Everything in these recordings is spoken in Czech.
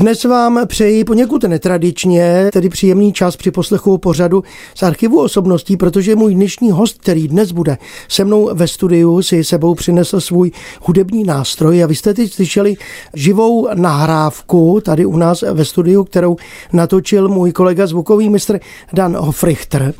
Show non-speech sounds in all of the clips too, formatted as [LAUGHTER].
Dnes vám přeji poněkud netradičně, tedy příjemný čas při poslechu pořadu z archivu osobností, protože můj dnešní host, který dnes bude se mnou ve studiu, si sebou přinesl svůj hudební nástroj a vy jste teď slyšeli živou nahrávku tady u nás ve studiu, kterou natočil můj kolega zvukový mistr Dan Hofrichter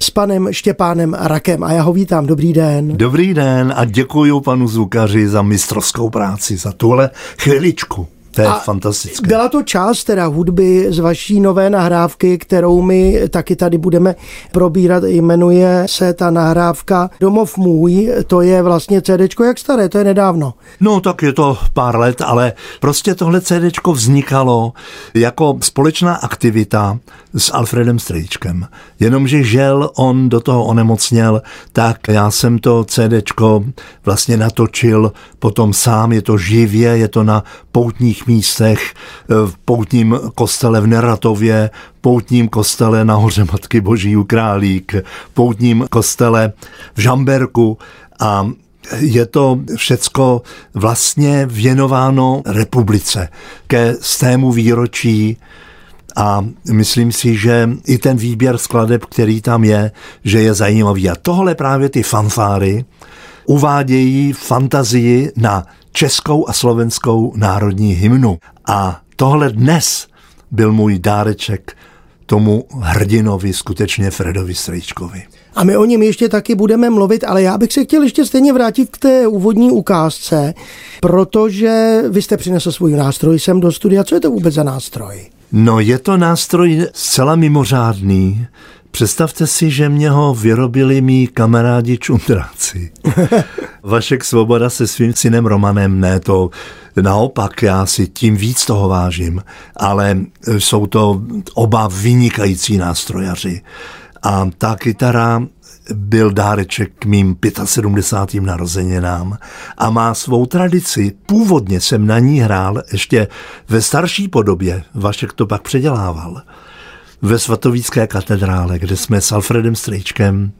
s panem Štěpánem Rakem a já ho vítám. Dobrý den. Dobrý den a děkuji panu zvukaři za mistrovskou práci, za tuhle chviličku. To je a fantastické. Byla to část teda hudby z vaší nové nahrávky, kterou my taky tady budeme probírat. Jmenuje se ta nahrávka Domov můj. To je vlastně CDčko jak staré, to je nedávno. No tak je to pár let, ale prostě tohle CDčko vznikalo jako společná aktivita s Alfredem Strejčkem. Jenomže žel on do toho onemocněl, tak já jsem to CDčko vlastně natočil potom sám, je to živě, je to na poutních místech, v poutním kostele v Neratově, poutním kostele na hoře Matky Boží u Králík, poutním kostele v Žamberku a je to všecko vlastně věnováno republice ke stému výročí a myslím si, že i ten výběr skladeb, který tam je, že je zajímavý. A tohle právě ty fanfáry uvádějí fantazii na českou a slovenskou národní hymnu. A tohle dnes byl můj dáreček tomu hrdinovi, skutečně Fredovi Strejčkovi. A my o něm ještě taky budeme mluvit, ale já bych se chtěl ještě stejně vrátit k té úvodní ukázce, protože vy jste přinesl svůj nástroj sem do studia. Co je to vůbec za nástroj? No je to nástroj zcela mimořádný. Představte si, že mě ho vyrobili mý kamarádi čundráci. [LAUGHS] Vašek Svoboda se svým synem Romanem, ne to naopak, já si tím víc toho vážím, ale jsou to oba vynikající nástrojaři. A ta kytara byl dáreček k mým 75. narozeninám a má svou tradici. Původně jsem na ní hrál ještě ve starší podobě, Vašek to pak předělával, ve svatovícké katedrále, kde jsme s Alfredem Strejčkem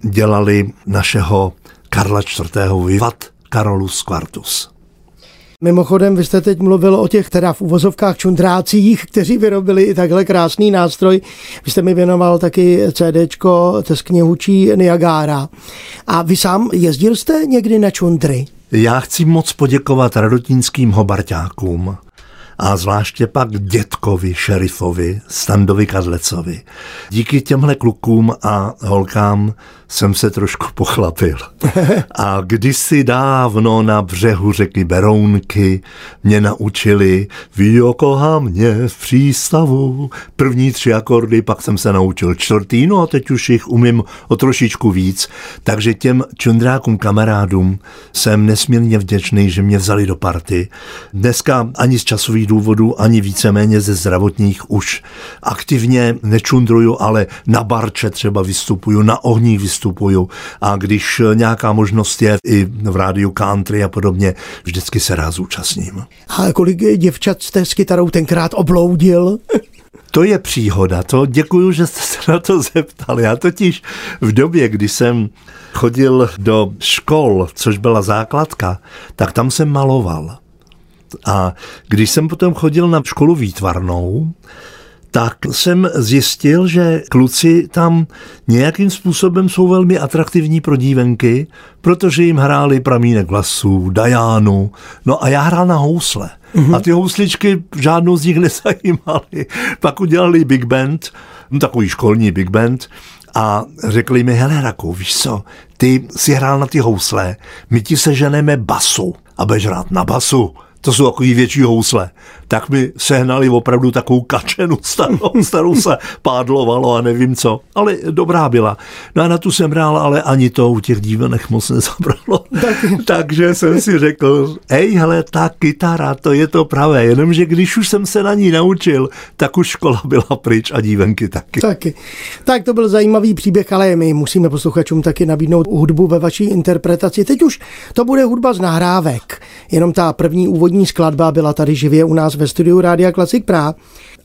dělali našeho Karla IV. Vivat Carolus Quartus. Mimochodem, vy jste teď mluvil o těch teda v uvozovkách čundrácích, kteří vyrobili i takhle krásný nástroj. Vy jste mi věnoval taky CDčko Teskně hučí Niagara. A vy sám jezdil jste někdy na čundry? Já chci moc poděkovat radotínským hobarťákům, a zvláště pak dětkovi, šerifovi, Standovi Kadlecovi. Díky těmhle klukům a holkám jsem se trošku pochlapil. [LAUGHS] A kdysi dávno na břehu řeky Berounky mě naučili Vyjokoha mě v přístavu. První tři akordy, pak jsem se naučil čtvrtý, no a teď už jich umím o trošičku víc. Takže těm čundrákům kamarádům jsem nesmírně vděčný, že mě vzali do party. Dneska ani z časových důvodů, ani víceméně ze zdravotních už aktivně nečundruju, ale na barče třeba vystupuju, na ohních vystupuju a když nějaká možnost je i v rádiu country a podobně, vždycky se rád zúčastním. A kolik děvčat jste s kytarou tenkrát obloudil? To je příhoda, to děkuju, že jste se na to zeptali. Já totiž v době, kdy jsem chodil do škol, což byla základka, tak tam jsem maloval. A když jsem potom chodil na školu výtvarnou, tak jsem zjistil, že kluci tam nějakým způsobem jsou velmi atraktivní pro dívenky, protože jim hráli pramínek vlasů, Dajánu, no a já hrál na housle. Mm-hmm. A ty housličky žádnou z nich [LAUGHS] nezajímaly. Pak udělali big band, no takový školní big band, a řekli mi, hele Raku, víš co, ty si hrál na ty housle, my ti seženeme basu a budeš hrát na basu to jsou takový větší housle, tak mi sehnali opravdu takovou kačenu starou, starou se pádlovalo a nevím co, ale dobrá byla. No a na tu jsem hrál, ale ani to u těch dívenek moc nezabralo. Tak. Takže jsem si řekl, ej, hele, ta kytara, to je to pravé, jenomže když už jsem se na ní naučil, tak už škola byla pryč a dívenky taky. Taky. Tak to byl zajímavý příběh, ale my musíme posluchačům taky nabídnout hudbu ve vaší interpretaci. Teď už to bude hudba z nahrávek. Jenom ta první úvodní skladba byla tady živě u nás ve studiu Rádia Klasik Praha.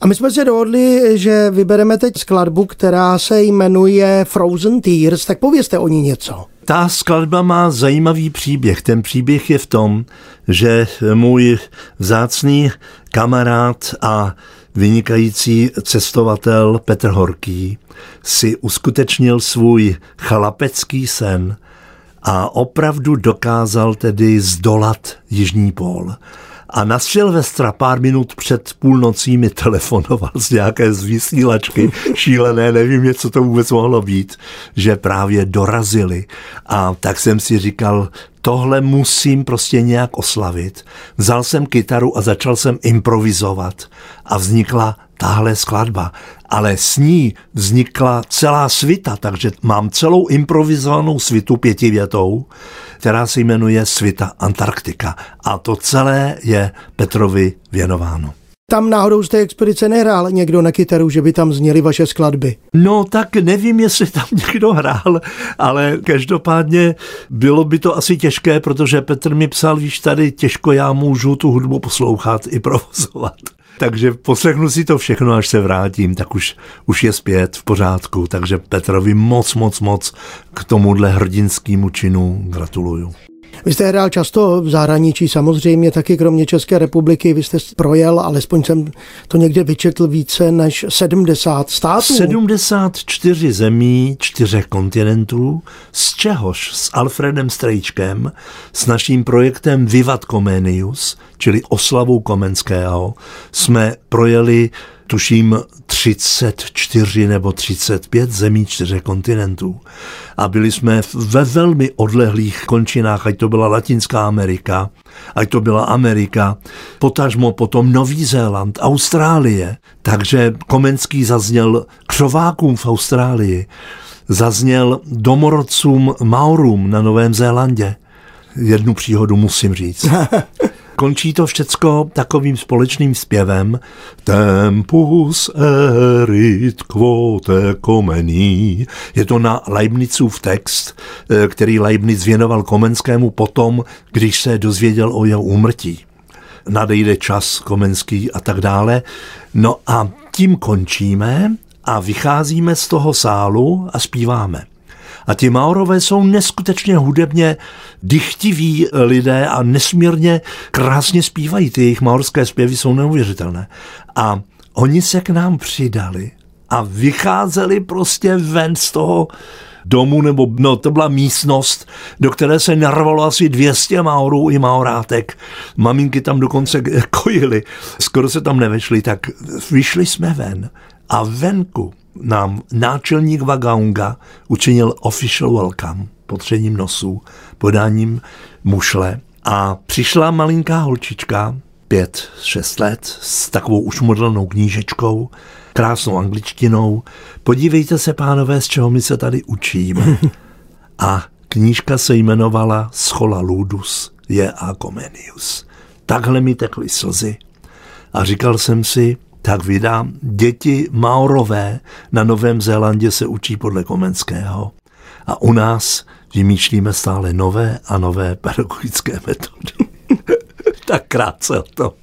A my jsme se dohodli, že vybereme teď skladbu, která se jmenuje Frozen Tears, tak povězte o ní něco. Ta skladba má zajímavý příběh. Ten příběh je v tom, že můj vzácný kamarád a vynikající cestovatel Petr Horký si uskutečnil svůj chalapecký sen a opravdu dokázal tedy zdolat Jižní pól. A na Silvestra pár minut před půlnocí mi telefonoval z nějaké z vysílačky [LAUGHS] šílené, nevím, co to vůbec mohlo být, že právě dorazili. A tak jsem si říkal, tohle musím prostě nějak oslavit. Vzal jsem kytaru a začal jsem improvizovat a vznikla tahle skladba. Ale s ní vznikla celá svita, takže mám celou improvizovanou svitu pětivětou, která se jmenuje Svita Antarktika. A to celé je Petrovi věnováno. Tam náhodou z té expedice nehrál někdo na kytaru, že by tam zněly vaše skladby? No tak nevím, jestli tam [LAUGHS] někdo hrál, ale každopádně bylo by to asi těžké, protože Petr mi psal, víš, tady těžko já můžu tu hudbu poslouchat i provozovat. Takže poslechnu si to všechno, až se vrátím, tak už, už je zpět v pořádku. Takže Petrovi moc, moc, moc k tomuhle hrdinskému činu gratuluju. Vy jste hrál často v zahraničí, samozřejmě taky kromě České republiky. Vy jste projel, alespoň jsem to někde vyčetl, více než 70 států. 74 zemí, čtyřech kontinentů, z čehož s Alfredem Strejčkem, s naším projektem Vivat Comenius, čili oslavou Komenského, jsme projeli tuším 34 nebo 35 zemí čtyřech kontinentů. A byli jsme ve velmi odlehlých končinách, ať to byla Latinská Amerika, ať to byla Amerika, potažmo potom Nový Zéland, Austrálie. Takže Komenský zazněl křovákům v Austrálii, zazněl domorodcům Maurům na Novém Zélandě. Jednu příhodu musím říct. [LAUGHS] končí to všecko takovým společným zpěvem Tempus erit quote comení. Je to na Leibnizův text, eh, který Leibniz věnoval Komenskému potom, když se dozvěděl o jeho úmrtí. Nadejde čas Komenský a tak dále. No a tím končíme a vycházíme z toho sálu a zpíváme. A ti Maorové jsou neskutečně hudebně dychtiví lidé a nesmírně krásně zpívají. Ty jejich maorské zpěvy jsou neuvěřitelné. A oni se k nám přidali a vycházeli prostě ven z toho domu, nebo no, to byla místnost, do které se narvalo asi 200 maorů i maorátek. Maminky tam dokonce [LAUGHS] kojily, skoro se tam nevešly, tak vyšli jsme ven a venku nám náčelník Vagaunga učinil official welcome potřením nosu, podáním mušle a přišla malinká holčička, pět, šest let, s takovou ušmudlenou knížečkou, krásnou angličtinou. Podívejte se, pánové, z čeho my se tady učíme. [LAUGHS] A knížka se jmenovala Schola Ludus je a Comenius. Takhle mi tekly slzy. A říkal jsem si, tak vydám. Děti Maorové na Novém Zélandě se učí podle Komenského. A u nás vymýšlíme stále nové a nové pedagogické metody. [LAUGHS] tak krátce o to.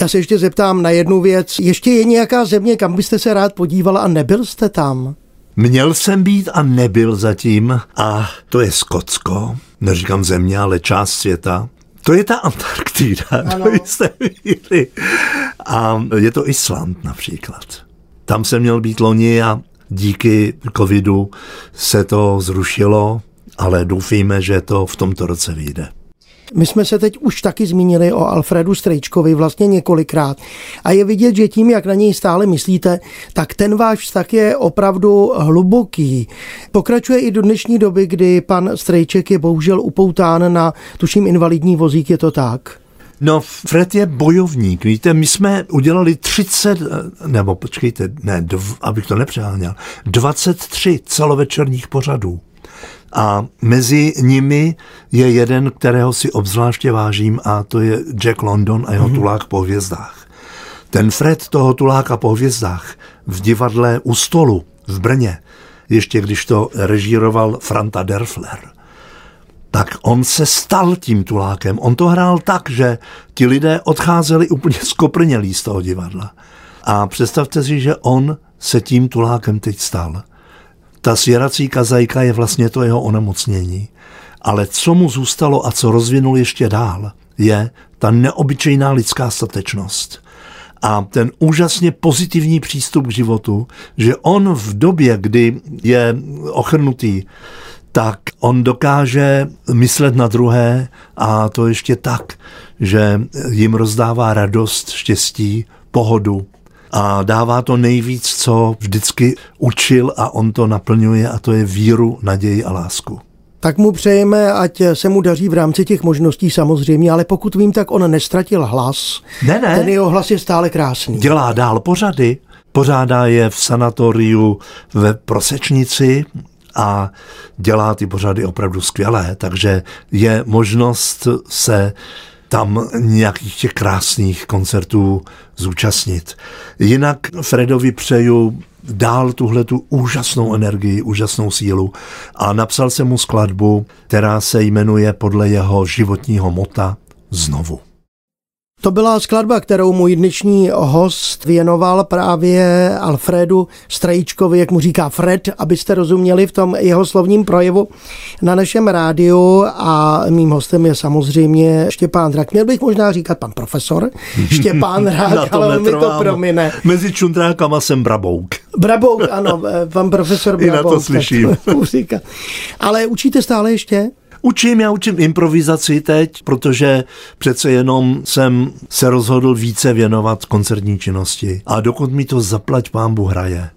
Já se ještě zeptám na jednu věc. Ještě je nějaká země, kam byste se rád podíval a nebyl jste tam? Měl jsem být a nebyl zatím a to je Skotsko, neříkám země, ale část světa. To je ta Antarktida [LAUGHS] ano. do jisté míry. A je to Island například. Tam jsem měl být loni a díky covidu se to zrušilo, ale doufíme, že to v tomto roce vyjde. My jsme se teď už taky zmínili o Alfredu Strejčkovi vlastně několikrát. A je vidět, že tím, jak na něj stále myslíte, tak ten váš vztah je opravdu hluboký. Pokračuje i do dnešní doby, kdy pan Strejček je bohužel upoután na, tuším, invalidní vozík, je to tak? No, Fred je bojovník. Víte, my jsme udělali 30, nebo počkejte, ne, dv, abych to nepřeháněl, 23 celovečerních pořadů. A mezi nimi je jeden, kterého si obzvláště vážím a to je Jack London a jeho mm-hmm. tulák po hvězdách. Ten Fred toho tuláka po hvězdách v divadle u stolu v Brně, ještě když to režíroval Franta Derfler, tak on se stal tím tulákem. On to hrál tak, že ti lidé odcházeli úplně skoprnělí z toho divadla. A představte si, že on se tím tulákem teď stal. Ta svěrací kazajka je vlastně to jeho onemocnění. Ale co mu zůstalo a co rozvinul ještě dál, je ta neobyčejná lidská statečnost. A ten úžasně pozitivní přístup k životu, že on v době, kdy je ochrnutý, tak on dokáže myslet na druhé a to ještě tak, že jim rozdává radost, štěstí, pohodu a dává to nejvíc, co vždycky učil a on to naplňuje a to je víru, naději a lásku. Tak mu přejeme, ať se mu daří v rámci těch možností samozřejmě, ale pokud vím, tak on nestratil hlas. Ne, ne. Ten jeho hlas je stále krásný. Dělá dál pořady, pořádá je v sanatoriu ve Prosečnici a dělá ty pořady opravdu skvělé, takže je možnost se tam nějakých těch krásných koncertů zúčastnit. Jinak Fredovi přeju dál tuhle tu úžasnou energii, úžasnou sílu a napsal jsem mu skladbu, která se jmenuje podle jeho životního mota Znovu. To byla skladba, kterou můj dnešní host věnoval právě Alfredu Strajíčkovi, jak mu říká Fred, abyste rozuměli v tom jeho slovním projevu na našem rádiu a mým hostem je samozřejmě Štěpán Drak. Měl bych možná říkat pan profesor [LAUGHS] Štěpán Drak, ale on mi to promine. Mezi čundrákama jsem Brabouk. Brabouk, [LAUGHS] ano, pan profesor Brabouk. I na to slyším. [LAUGHS] Ale učíte stále ještě? Učím, já učím improvizaci teď, protože přece jenom jsem se rozhodl více věnovat koncertní činnosti. A dokud mi to zaplať pámbu hraje,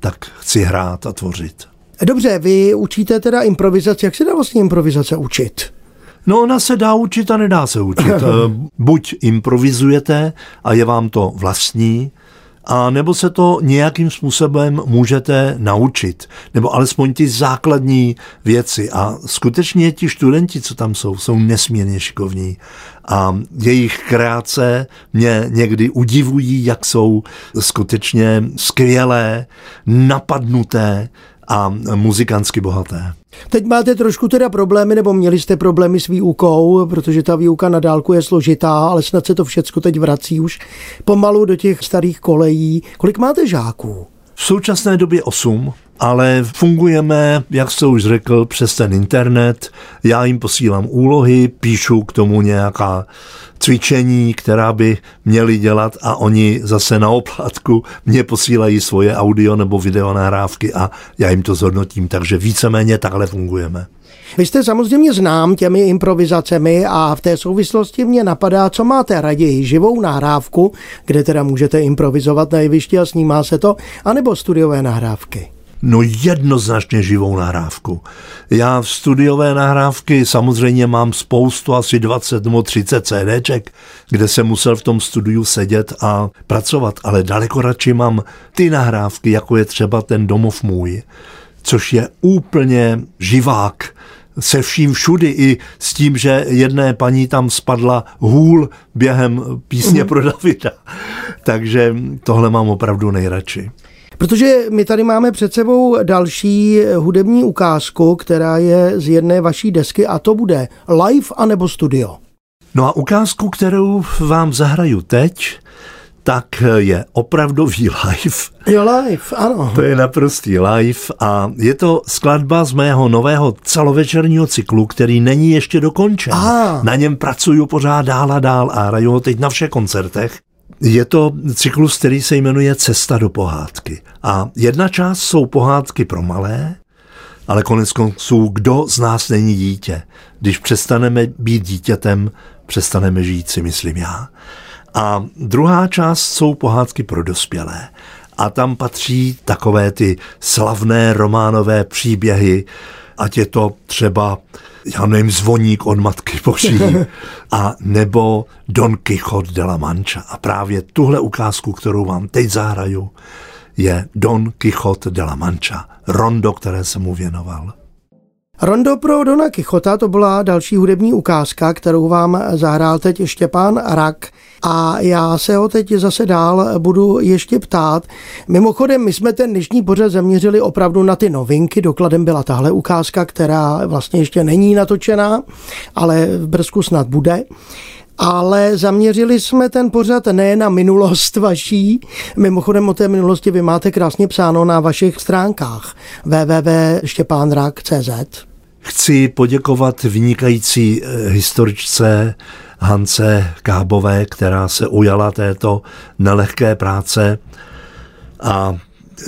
tak chci hrát a tvořit. Dobře, vy učíte teda improvizaci. Jak se dá vlastně improvizace učit? No ona se dá učit a nedá se učit. [LAUGHS] Buď improvizujete a je vám to vlastní, a nebo se to nějakým způsobem můžete naučit, nebo alespoň ty základní věci. A skutečně ti studenti, co tam jsou, jsou nesmírně šikovní a jejich kreace mě někdy udivují, jak jsou skutečně skvělé, napadnuté a muzikantsky bohaté. Teď máte trošku teda problémy, nebo měli jste problémy s výukou, protože ta výuka na dálku je složitá, ale snad se to všechno teď vrací už pomalu do těch starých kolejí. Kolik máte žáků? V současné době 8, ale fungujeme, jak jste už řekl, přes ten internet. Já jim posílám úlohy, píšu k tomu nějaká cvičení, která by měli dělat a oni zase na oplátku mě posílají svoje audio nebo video nahrávky a já jim to zhodnotím, takže víceméně takhle fungujeme. Vy jste samozřejmě znám těmi improvizacemi a v té souvislosti mě napadá, co máte raději, živou nahrávku, kde teda můžete improvizovat na jevišti a snímá se to, anebo studiové nahrávky? No jednoznačně živou nahrávku. Já v studiové nahrávky samozřejmě mám spoustu, asi 20 nebo 30 CDček, kde jsem musel v tom studiu sedět a pracovat, ale daleko radši mám ty nahrávky, jako je třeba ten domov můj, což je úplně živák, se vším všudy i s tím, že jedné paní tam spadla hůl během písně mm. pro Davida. Takže tohle mám opravdu nejradši. Protože my tady máme před sebou další hudební ukázku, která je z jedné vaší desky a to bude live anebo studio. No a ukázku, kterou vám zahraju teď, tak je opravdový [LAUGHS] live. Jo, live, ano. To je naprostý live a je to skladba z mého nového celovečerního cyklu, který není ještě dokončen. Ah. Na něm pracuju pořád dál a dál a hraju ho teď na všech koncertech. Je to cyklus, který se jmenuje Cesta do pohádky. A jedna část jsou pohádky pro malé, ale konec konců, kdo z nás není dítě? Když přestaneme být dítětem, přestaneme žít, si myslím já. A druhá část jsou pohádky pro dospělé. A tam patří takové ty slavné románové příběhy, ať je to třeba, já nevím, zvoník od Matky Boží, [LAUGHS] a nebo Don Quixote de la Mancha. A právě tuhle ukázku, kterou vám teď zahraju, je Don Quixote de la Mancha, rondo, které se mu věnoval. Rondo pro Dona Kichota to byla další hudební ukázka, kterou vám zahrál teď Štěpán Rak. A já se ho teď zase dál budu ještě ptát. Mimochodem, my jsme ten dnešní pořad zaměřili opravdu na ty novinky. Dokladem byla tahle ukázka, která vlastně ještě není natočená, ale v Brzku snad bude ale zaměřili jsme ten pořad ne na minulost vaší. Mimochodem o té minulosti vy máte krásně psáno na vašich stránkách. www.štěpánrak.cz Chci poděkovat vynikající eh, historičce Hance Kábové, která se ujala této nelehké práce. A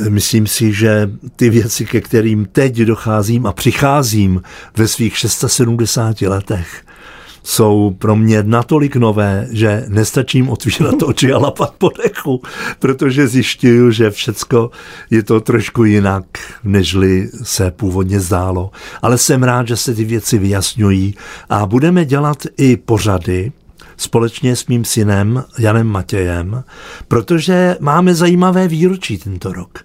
myslím si, že ty věci, ke kterým teď docházím a přicházím ve svých 670 letech, jsou pro mě natolik nové, že nestačím otvírat [LAUGHS] oči a lapat po dechu, protože zjišťuju, že všecko je to trošku jinak, nežli se původně zdálo. Ale jsem rád, že se ty věci vyjasňují a budeme dělat i pořady, společně s mým synem Janem Matějem, protože máme zajímavé výročí tento rok.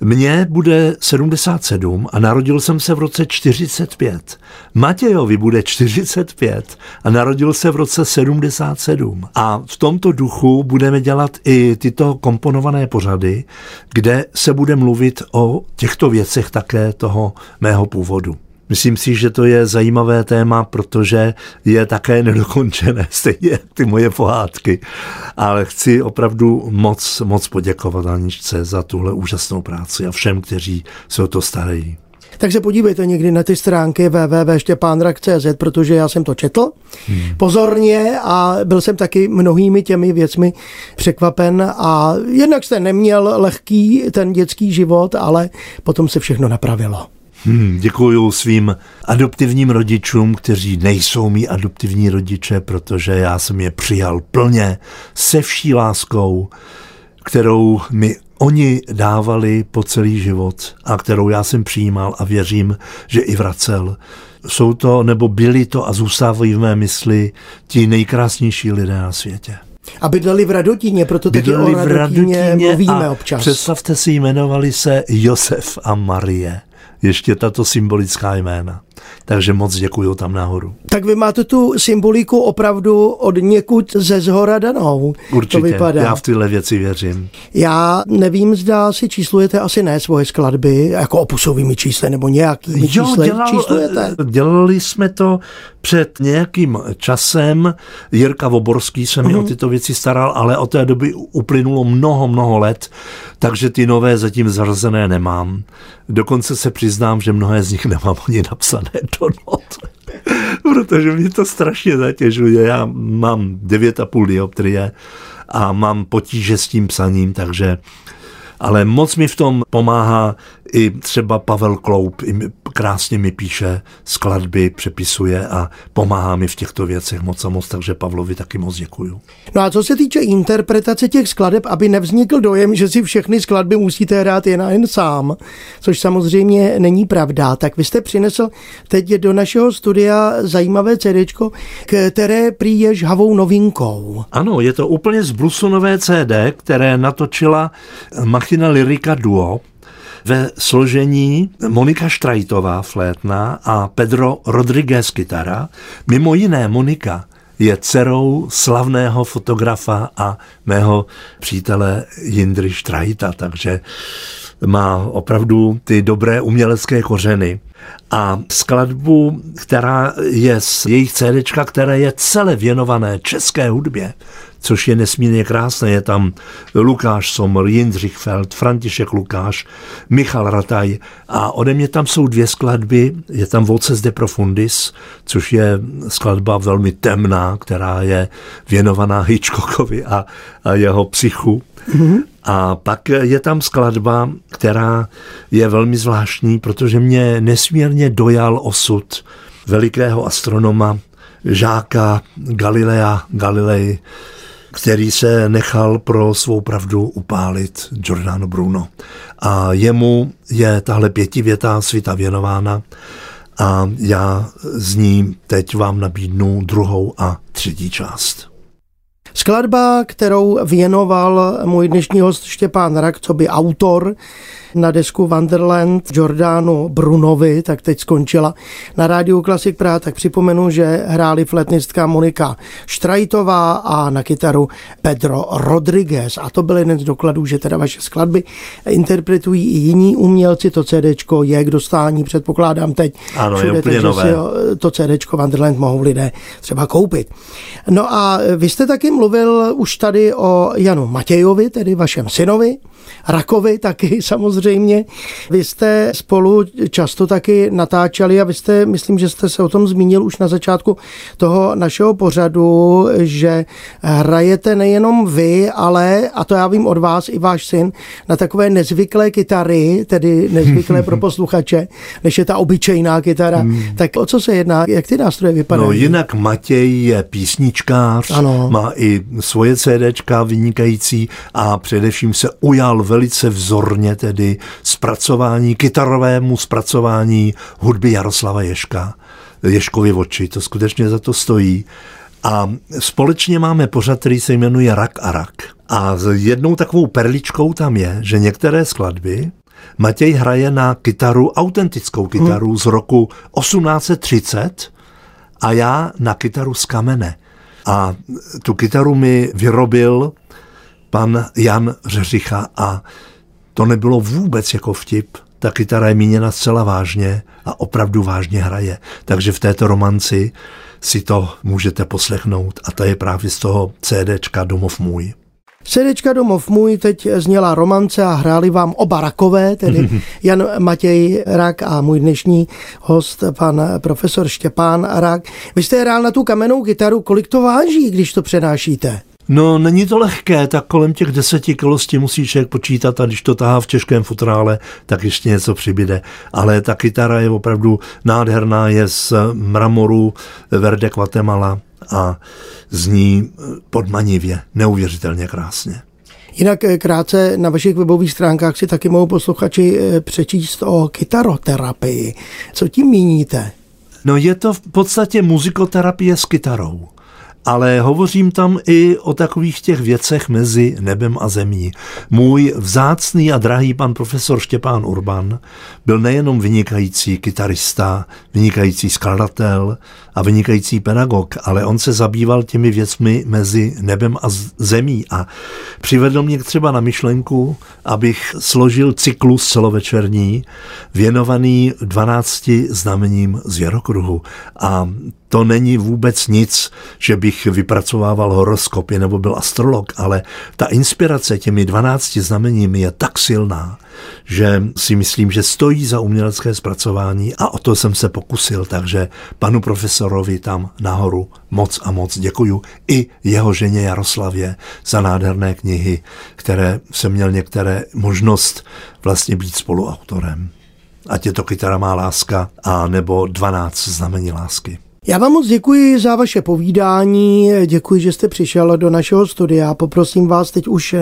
Mně bude 77 a narodil jsem se v roce 45. Matějovi bude 45 a narodil se v roce 77. A v tomto duchu budeme dělat i tyto komponované pořady, kde se bude mluvit o těchto věcech také toho mého původu. Myslím si, že to je zajímavé téma, protože je také nedokončené, [LAUGHS] stejně jak ty moje pohádky. Ale chci opravdu moc, moc poděkovat Aničce za tuhle úžasnou práci a všem, kteří se o to starají. Tak se podívejte někdy na ty stránky www.štěpánrak.cz, protože já jsem to četl hmm. pozorně a byl jsem taky mnohými těmi věcmi překvapen a jednak jste neměl lehký ten dětský život, ale potom se všechno napravilo. Hmm, děkuju svým adoptivním rodičům, kteří nejsou mý adoptivní rodiče, protože já jsem je přijal plně, se vší láskou, kterou mi oni dávali po celý život a kterou já jsem přijímal a věřím, že i vracel. Jsou to, nebo byli to a zůstávají v mé mysli ti nejkrásnější lidé na světě. A bydleli v Radotíně, proto taky o Radotíně mluvíme občas. Představte si, jmenovali se Josef a Marie ještě tato symbolická jména. Takže moc děkuji tam nahoru. Tak vy máte tu symboliku opravdu od někud ze zhora danou. Určitě, to vypadá. já v tyhle věci věřím. Já nevím, zda si číslujete asi ne svoje skladby, jako opusovými čísly nebo nějakými jo, čísly. Dělal, číslujete? Dělali jsme to před nějakým časem. Jirka Voborský se mi uh-huh. o mhm. tyto věci staral, ale od té doby uplynulo mnoho, mnoho let, takže ty nové zatím zařazené nemám. Dokonce se přiznám, že mnohé z nich [LAUGHS] nemám ani napsané [LAUGHS] do not. Protože mě to strašně zatěžuje. Já mám 9,5 dioptrie a mám potíže s tím psaním, takže ale moc mi v tom pomáhá i třeba Pavel Kloup, krásně mi píše skladby, přepisuje a pomáhá mi v těchto věcech moc a moc, takže Pavlovi taky moc děkuju. No a co se týče interpretace těch skladeb, aby nevznikl dojem, že si všechny skladby musíte hrát jen a jen sám, což samozřejmě není pravda, tak vy jste přinesl teď do našeho studia zajímavé CD, které prý je žhavou novinkou. Ano, je to úplně zblusunové CD, které natočila Machina Lyrika Duo, ve složení Monika Štrajtová flétna a Pedro Rodriguez kytara. Mimo jiné Monika je dcerou slavného fotografa a mého přítele Jindry Štrajta, takže má opravdu ty dobré umělecké kořeny. A skladbu, která je z jejich CD, které je celé věnované české hudbě, což je nesmírně krásné. Je tam Lukáš Sommer, Jindřich Feld, František Lukáš, Michal Rataj a ode mě tam jsou dvě skladby. Je tam Voces de Profundis, což je skladba velmi temná, která je věnovaná Hitchcockovi a, a jeho psychu. Mm-hmm. A pak je tam skladba, která je velmi zvláštní, protože mě nesmírně dojal osud velikého astronoma, žáka Galilea Galilei, který se nechal pro svou pravdu upálit Giordano Bruno. A jemu je tahle pětivětá svita věnována a já z ní teď vám nabídnu druhou a třetí část. Skladba, kterou věnoval můj dnešní host Štěpán Rak, co by autor, na desku Wonderland Jordánu Brunovi, tak teď skončila na rádiu Klasik Praha, tak připomenu, že hráli fletnistka Monika Štrajtová a na kytaru Pedro Rodriguez. A to byl jeden z dokladů, že teda vaše skladby interpretují i jiní umělci. To CDčko je k dostání, předpokládám teď. Ano, všude, je úplně takže nové. si to CDčko Wonderland mohou lidé třeba koupit. No a vy jste taky mluvil už tady o Janu Matějovi, tedy vašem synovi, Rakovi taky [LAUGHS] samozřejmě. Vy jste spolu často taky natáčeli a vy jste, myslím, že jste se o tom zmínil už na začátku toho našeho pořadu, že hrajete nejenom vy, ale, a to já vím od vás, i váš syn, na takové nezvyklé kytary, tedy nezvyklé pro [LAUGHS] posluchače, než je ta obyčejná kytara. Hmm. Tak o co se jedná? Jak ty nástroje vypadají? No jinak Matěj je písničkář, Ano. má i svoje CDčka vynikající a především se ujal velice vzorně tedy zpracování, kytarovému zpracování hudby Jaroslava Ješka. Ješkovi oči, to skutečně za to stojí. A společně máme pořad, který se jmenuje Rak a Rak. A jednou takovou perličkou tam je, že některé skladby Matěj hraje na kytaru, autentickou kytaru hmm. z roku 1830 a já na kytaru z kamene. A tu kytaru mi vyrobil pan Jan Řeřicha a to nebylo vůbec jako vtip. Ta kytara je míněna zcela vážně a opravdu vážně hraje. Takže v této romanci si to můžete poslechnout a to je právě z toho CDčka Domov můj. CDčka Domov můj teď zněla romance a hráli vám oba rakové, tedy [LAUGHS] Jan Matěj Rak a můj dnešní host, pan profesor Štěpán Rak. Vy jste hrál na tu kamennou kytaru, kolik to váží, když to přenášíte? No, není to lehké, tak kolem těch deseti kilo s tím musí člověk počítat a když to tahá v těžkém futrále, tak ještě něco přibyde. Ale ta kytara je opravdu nádherná, je z mramoru Verde Guatemala a zní podmanivě, neuvěřitelně krásně. Jinak eh, krátce na vašich webových stránkách si taky mohou posluchači eh, přečíst o kytaroterapii. Co tím míníte? No je to v podstatě muzikoterapie s kytarou. Ale hovořím tam i o takových těch věcech mezi nebem a zemí. Můj vzácný a drahý pan profesor Štěpán Urban byl nejenom vynikající kytarista, vynikající skladatel a vynikající pedagog, ale on se zabýval těmi věcmi mezi nebem a zemí a přivedl mě třeba na myšlenku, abych složil cyklus celovečerní věnovaný 12 znamením zvěrokruhu. A to není vůbec nic, že bych vypracovával horoskopy nebo byl astrolog, ale ta inspirace těmi 12 znameními je tak silná, že si myslím, že stojí za umělecké zpracování a o to jsem se pokusil, takže panu profesorovi tam nahoru moc a moc děkuju i jeho ženě Jaroslavě za nádherné knihy, které jsem měl některé možnost vlastně být spoluautorem. Ať je to kytara má láska a nebo 12 znamení lásky. Já vám moc děkuji za vaše povídání, děkuji, že jste přišel do našeho studia. Poprosím vás teď už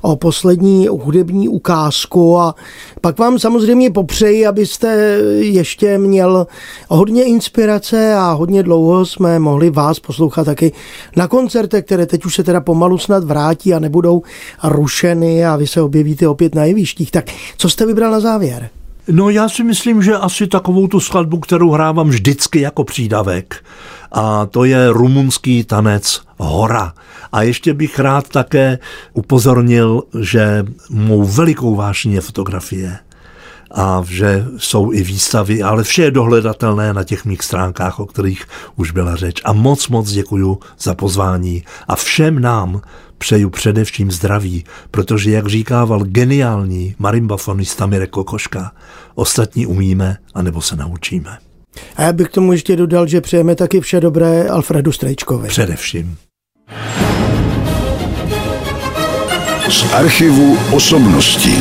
o poslední hudební ukázku a pak vám samozřejmě popřeji, abyste ještě měl hodně inspirace a hodně dlouho jsme mohli vás poslouchat taky na koncertech, které teď už se teda pomalu snad vrátí a nebudou rušeny a vy se objevíte opět na jevištích. Tak co jste vybral na závěr? No já si myslím, že asi takovou tu skladbu, kterou hrávám vždycky jako přídavek, a to je rumunský tanec Hora. A ještě bych rád také upozornil, že mou velikou vášní je fotografie a že jsou i výstavy, ale vše je dohledatelné na těch mých stránkách, o kterých už byla řeč. A moc, moc děkuju za pozvání a všem nám přeju především zdraví, protože, jak říkával geniální marimbafonista Mirek Kokoška, ostatní umíme, anebo se naučíme. A já bych k tomu ještě dodal, že přejeme taky vše dobré Alfredu Strejčkovi. Především. Z archivu osobností.